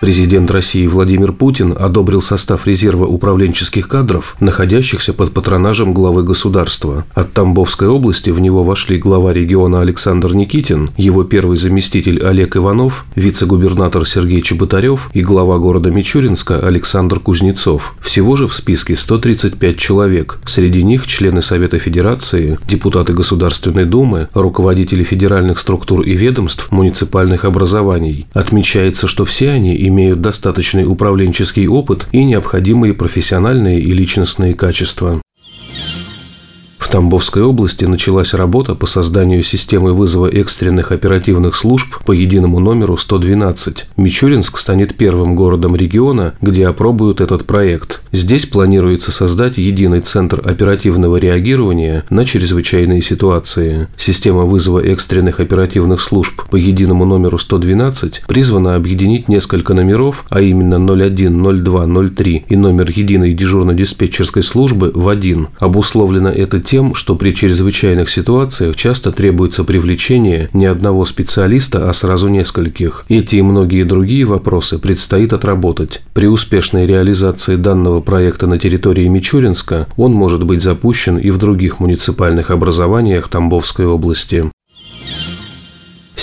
Президент России Владимир Путин одобрил состав резерва управленческих кадров, находящихся под патронажем главы государства. От Тамбовской области в него вошли глава региона Александр Никитин, его первый заместитель Олег Иванов, вице-губернатор Сергей Чеботарев и глава города Мичуринска Александр Кузнецов. Всего же в списке 135 человек. Среди них члены Совета Федерации, депутаты Государственной Думы, руководители федеральных структур и ведомств муниципальных образований. Отмечается, что все они имеют достаточный управленческий опыт и необходимые профессиональные и личностные качества. В Тамбовской области началась работа по созданию системы вызова экстренных оперативных служб по единому номеру 112. Мичуринск станет первым городом региона, где опробуют этот проект. Здесь планируется создать единый центр оперативного реагирования на чрезвычайные ситуации. Система вызова экстренных оперативных служб по единому номеру 112 призвана объединить несколько номеров, а именно 01, 02, 03 и номер единой дежурно-диспетчерской службы в один. Обусловлено это тем, тем, что при чрезвычайных ситуациях часто требуется привлечение не одного специалиста, а сразу нескольких. Эти и многие другие вопросы предстоит отработать. При успешной реализации данного проекта на территории Мичуринска он может быть запущен и в других муниципальных образованиях Тамбовской области.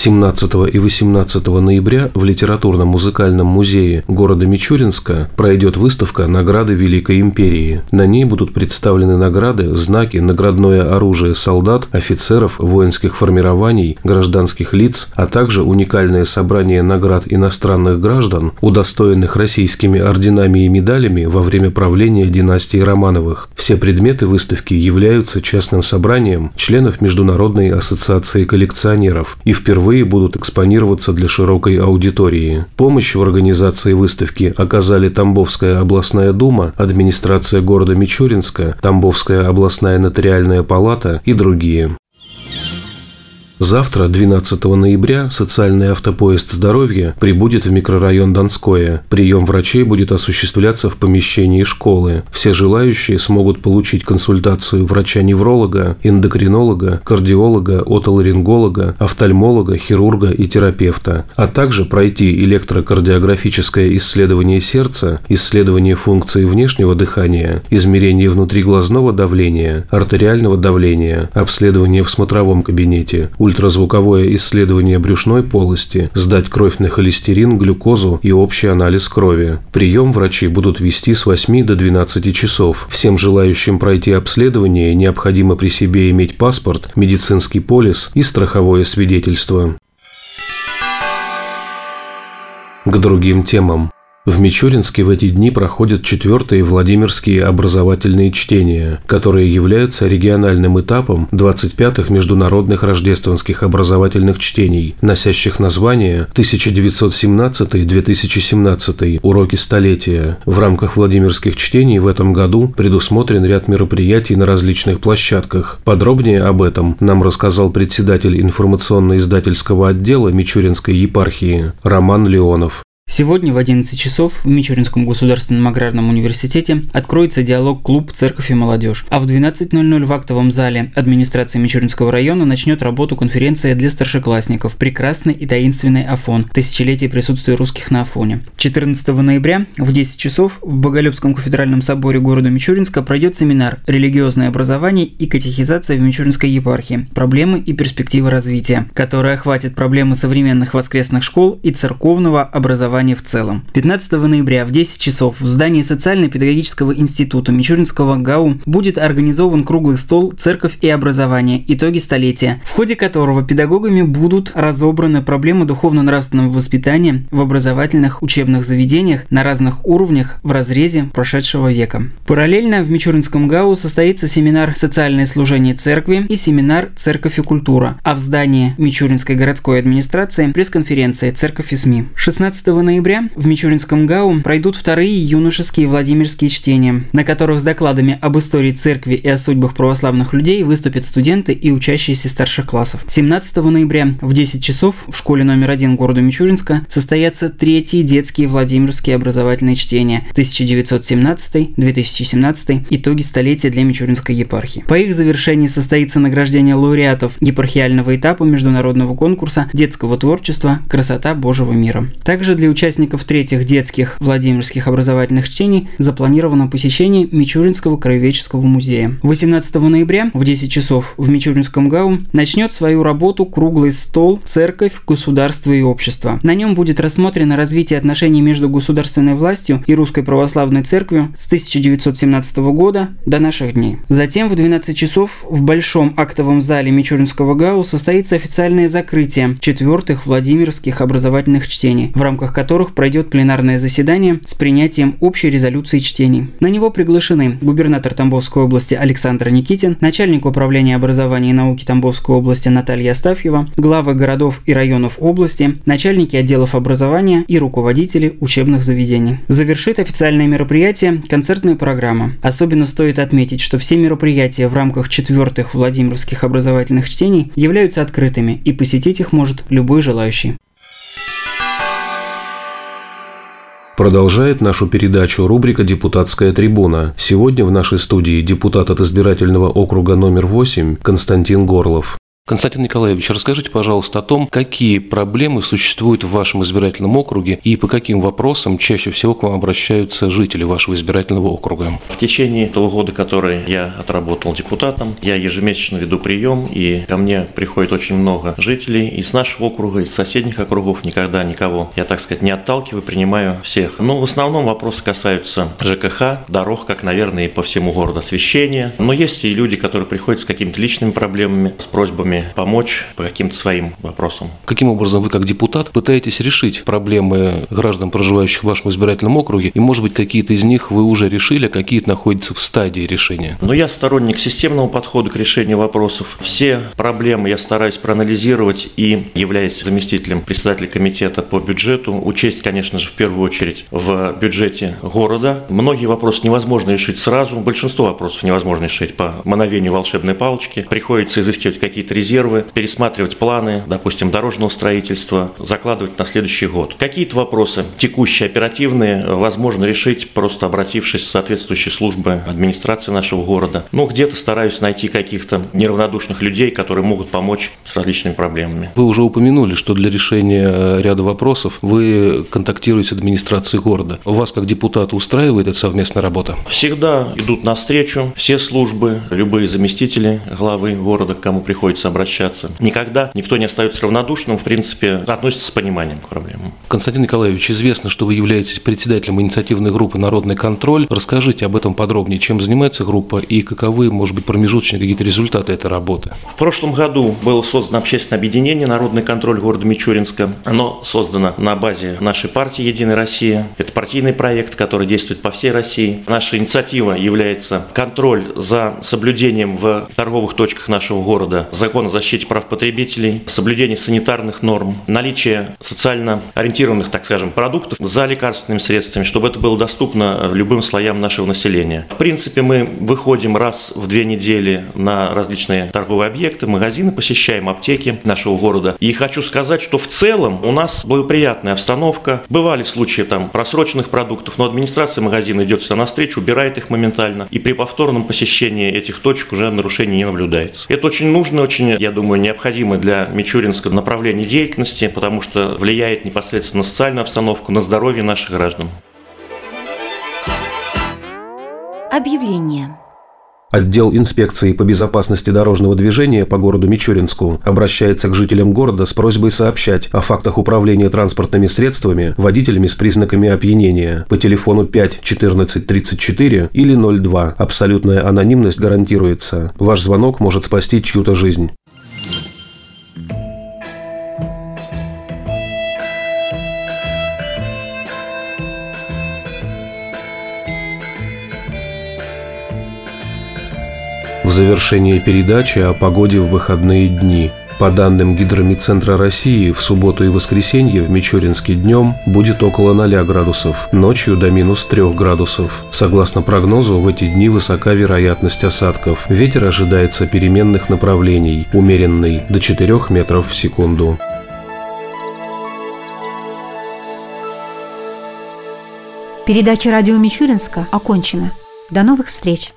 17 и 18 ноября в Литературно-музыкальном музее города Мичуринска пройдет выставка «Награды Великой Империи». На ней будут представлены награды, знаки, наградное оружие солдат, офицеров, воинских формирований, гражданских лиц, а также уникальное собрание наград иностранных граждан, удостоенных российскими орденами и медалями во время правления династии Романовых. Все предметы выставки являются частным собранием членов Международной ассоциации коллекционеров и впервые впервые будут экспонироваться для широкой аудитории. Помощь в организации выставки оказали Тамбовская областная дума, администрация города Мичуринска, Тамбовская областная нотариальная палата и другие. Завтра, 12 ноября, социальный автопоезд здоровья прибудет в микрорайон Донское. Прием врачей будет осуществляться в помещении школы. Все желающие смогут получить консультацию врача-невролога, эндокринолога, кардиолога, отоларинголога, офтальмолога, хирурга и терапевта, а также пройти электрокардиографическое исследование сердца, исследование функции внешнего дыхания, измерение внутриглазного давления, артериального давления, обследование в смотровом кабинете, ультразвуковое исследование брюшной полости, сдать кровь на холестерин, глюкозу и общий анализ крови. Прием врачи будут вести с 8 до 12 часов. Всем желающим пройти обследование необходимо при себе иметь паспорт, медицинский полис и страховое свидетельство. К другим темам. В Мичуринске в эти дни проходят четвертые Владимирские образовательные чтения, которые являются региональным этапом 25-х международных рождественских образовательных чтений, носящих название 1917-2017 «Уроки столетия». В рамках Владимирских чтений в этом году предусмотрен ряд мероприятий на различных площадках. Подробнее об этом нам рассказал председатель информационно-издательского отдела Мичуринской епархии Роман Леонов. Сегодня в 11 часов в Мичуринском государственном аграрном университете откроется диалог-клуб «Церковь и молодежь», а в 12.00 в актовом зале администрации Мичуринского района начнет работу конференция для старшеклассников «Прекрасный и таинственный Афон. Тысячелетие присутствия русских на Афоне». 14 ноября в 10 часов в Боголюбском кафедральном соборе города Мичуринска пройдет семинар «Религиозное образование и катехизация в Мичуринской епархии. Проблемы и перспективы развития», который охватит проблемы современных воскресных школ и церковного образования образования в целом. 15 ноября в 10 часов в здании Социально-педагогического института Мичуринского ГАУ будет организован круглый стол «Церковь и образование. Итоги столетия», в ходе которого педагогами будут разобраны проблемы духовно-нравственного воспитания в образовательных учебных заведениях на разных уровнях в разрезе прошедшего века. Параллельно в Мичуринском ГАУ состоится семинар «Социальное служение церкви» и семинар «Церковь и культура», а в здании Мичуринской городской администрации пресс-конференция «Церковь и СМИ». 16 ноября в Мичуринском ГАУ пройдут вторые юношеские Владимирские чтения, на которых с докладами об истории церкви и о судьбах православных людей выступят студенты и учащиеся старших классов. 17 ноября в 10 часов в школе номер один города Мичуринска состоятся третьи детские Владимирские образовательные чтения 1917-2017 итоги столетия для Мичуринской епархии. По их завершении состоится награждение лауреатов епархиального этапа международного конкурса детского творчества «Красота Божьего мира». Также для участников третьих детских Владимирских образовательных чтений запланировано посещение Мичуринского краеведческого музея. 18 ноября в 10 часов в Мичуринском ГАУ начнет свою работу круглый стол «Церковь, государство и общество». На нем будет рассмотрено развитие отношений между государственной властью и Русской Православной Церковью с 1917 года до наших дней. Затем в 12 часов в Большом актовом зале Мичуринского ГАУ состоится официальное закрытие четвертых Владимирских образовательных чтений, в рамках которых пройдет пленарное заседание с принятием общей резолюции чтений. На него приглашены губернатор Тамбовской области Александр Никитин, начальник управления образования и науки Тамбовской области Наталья Астафьева, главы городов и районов области, начальники отделов образования и руководители учебных заведений. Завершит официальное мероприятие концертная программа. Особенно стоит отметить, что все мероприятия в рамках четвертых Владимировских образовательных чтений являются открытыми, и посетить их может любой желающий. Продолжает нашу передачу рубрика «Депутатская трибуна». Сегодня в нашей студии депутат от избирательного округа номер 8 Константин Горлов. Константин Николаевич, расскажите, пожалуйста, о том, какие проблемы существуют в вашем избирательном округе и по каким вопросам чаще всего к вам обращаются жители вашего избирательного округа. В течение того года, который я отработал депутатом, я ежемесячно веду прием, и ко мне приходит очень много жителей из нашего округа, из соседних округов, никогда никого, я так сказать, не отталкиваю, принимаю всех. Но в основном вопросы касаются ЖКХ, дорог, как, наверное, и по всему городу, освещения. Но есть и люди, которые приходят с какими-то личными проблемами, с просьбами проблемами помочь по каким-то своим вопросам. Каким образом вы, как депутат, пытаетесь решить проблемы граждан, проживающих в вашем избирательном округе? И, может быть, какие-то из них вы уже решили, а какие-то находятся в стадии решения? Но я сторонник системного подхода к решению вопросов. Все проблемы я стараюсь проанализировать и, являясь заместителем председателя комитета по бюджету, учесть, конечно же, в первую очередь в бюджете города. Многие вопросы невозможно решить сразу, большинство вопросов невозможно решить по мановению волшебной палочки. Приходится изыскивать какие-то резервы резервы, пересматривать планы, допустим, дорожного строительства, закладывать на следующий год. Какие-то вопросы текущие, оперативные, возможно решить, просто обратившись в соответствующие службы администрации нашего города. Ну, где-то стараюсь найти каких-то неравнодушных людей, которые могут помочь с различными проблемами. Вы уже упомянули, что для решения ряда вопросов вы контактируете с администрацией города. У вас, как депутата, устраивает эта совместная работа? Всегда идут навстречу все службы, любые заместители главы города, к кому приходится обращаться. Никогда никто не остается равнодушным, в принципе, относится с пониманием к проблемам. Константин Николаевич, известно, что вы являетесь председателем инициативной группы «Народный контроль». Расскажите об этом подробнее, чем занимается группа и каковы, может быть, промежуточные какие-то результаты этой работы. В прошлом году было создано общественное объединение «Народный контроль» города Мичуринска. Оно создано на базе нашей партии «Единая Россия». Это партийный проект, который действует по всей России. Наша инициатива является контроль за соблюдением в торговых точках нашего города закона закон о защите прав потребителей, соблюдение санитарных норм, наличие социально ориентированных, так скажем, продуктов за лекарственными средствами, чтобы это было доступно любым слоям нашего населения. В принципе, мы выходим раз в две недели на различные торговые объекты, магазины, посещаем аптеки нашего города. И хочу сказать, что в целом у нас благоприятная обстановка. Бывали случаи там просроченных продуктов, но администрация магазина идет всегда навстречу, убирает их моментально. И при повторном посещении этих точек уже нарушений не наблюдается. Это очень нужно, очень я думаю, необходимы для Мичуринского направления деятельности, потому что влияет непосредственно на социальную обстановку, на здоровье наших граждан. Объявление. Отдел инспекции по безопасности дорожного движения по городу Мичуринску обращается к жителям города с просьбой сообщать о фактах управления транспортными средствами водителями с признаками опьянения по телефону 5 14 34 или 02. Абсолютная анонимность гарантируется. Ваш звонок может спасти чью-то жизнь. В завершении передачи о погоде в выходные дни – По данным Гидромедцентра России, в субботу и воскресенье в Мичуринске днем будет около 0 градусов, ночью до минус 3 градусов. Согласно прогнозу, в эти дни высока вероятность осадков. Ветер ожидается переменных направлений, умеренный, до 4 метров в секунду. Передача радио Мичуринска окончена. До новых встреч!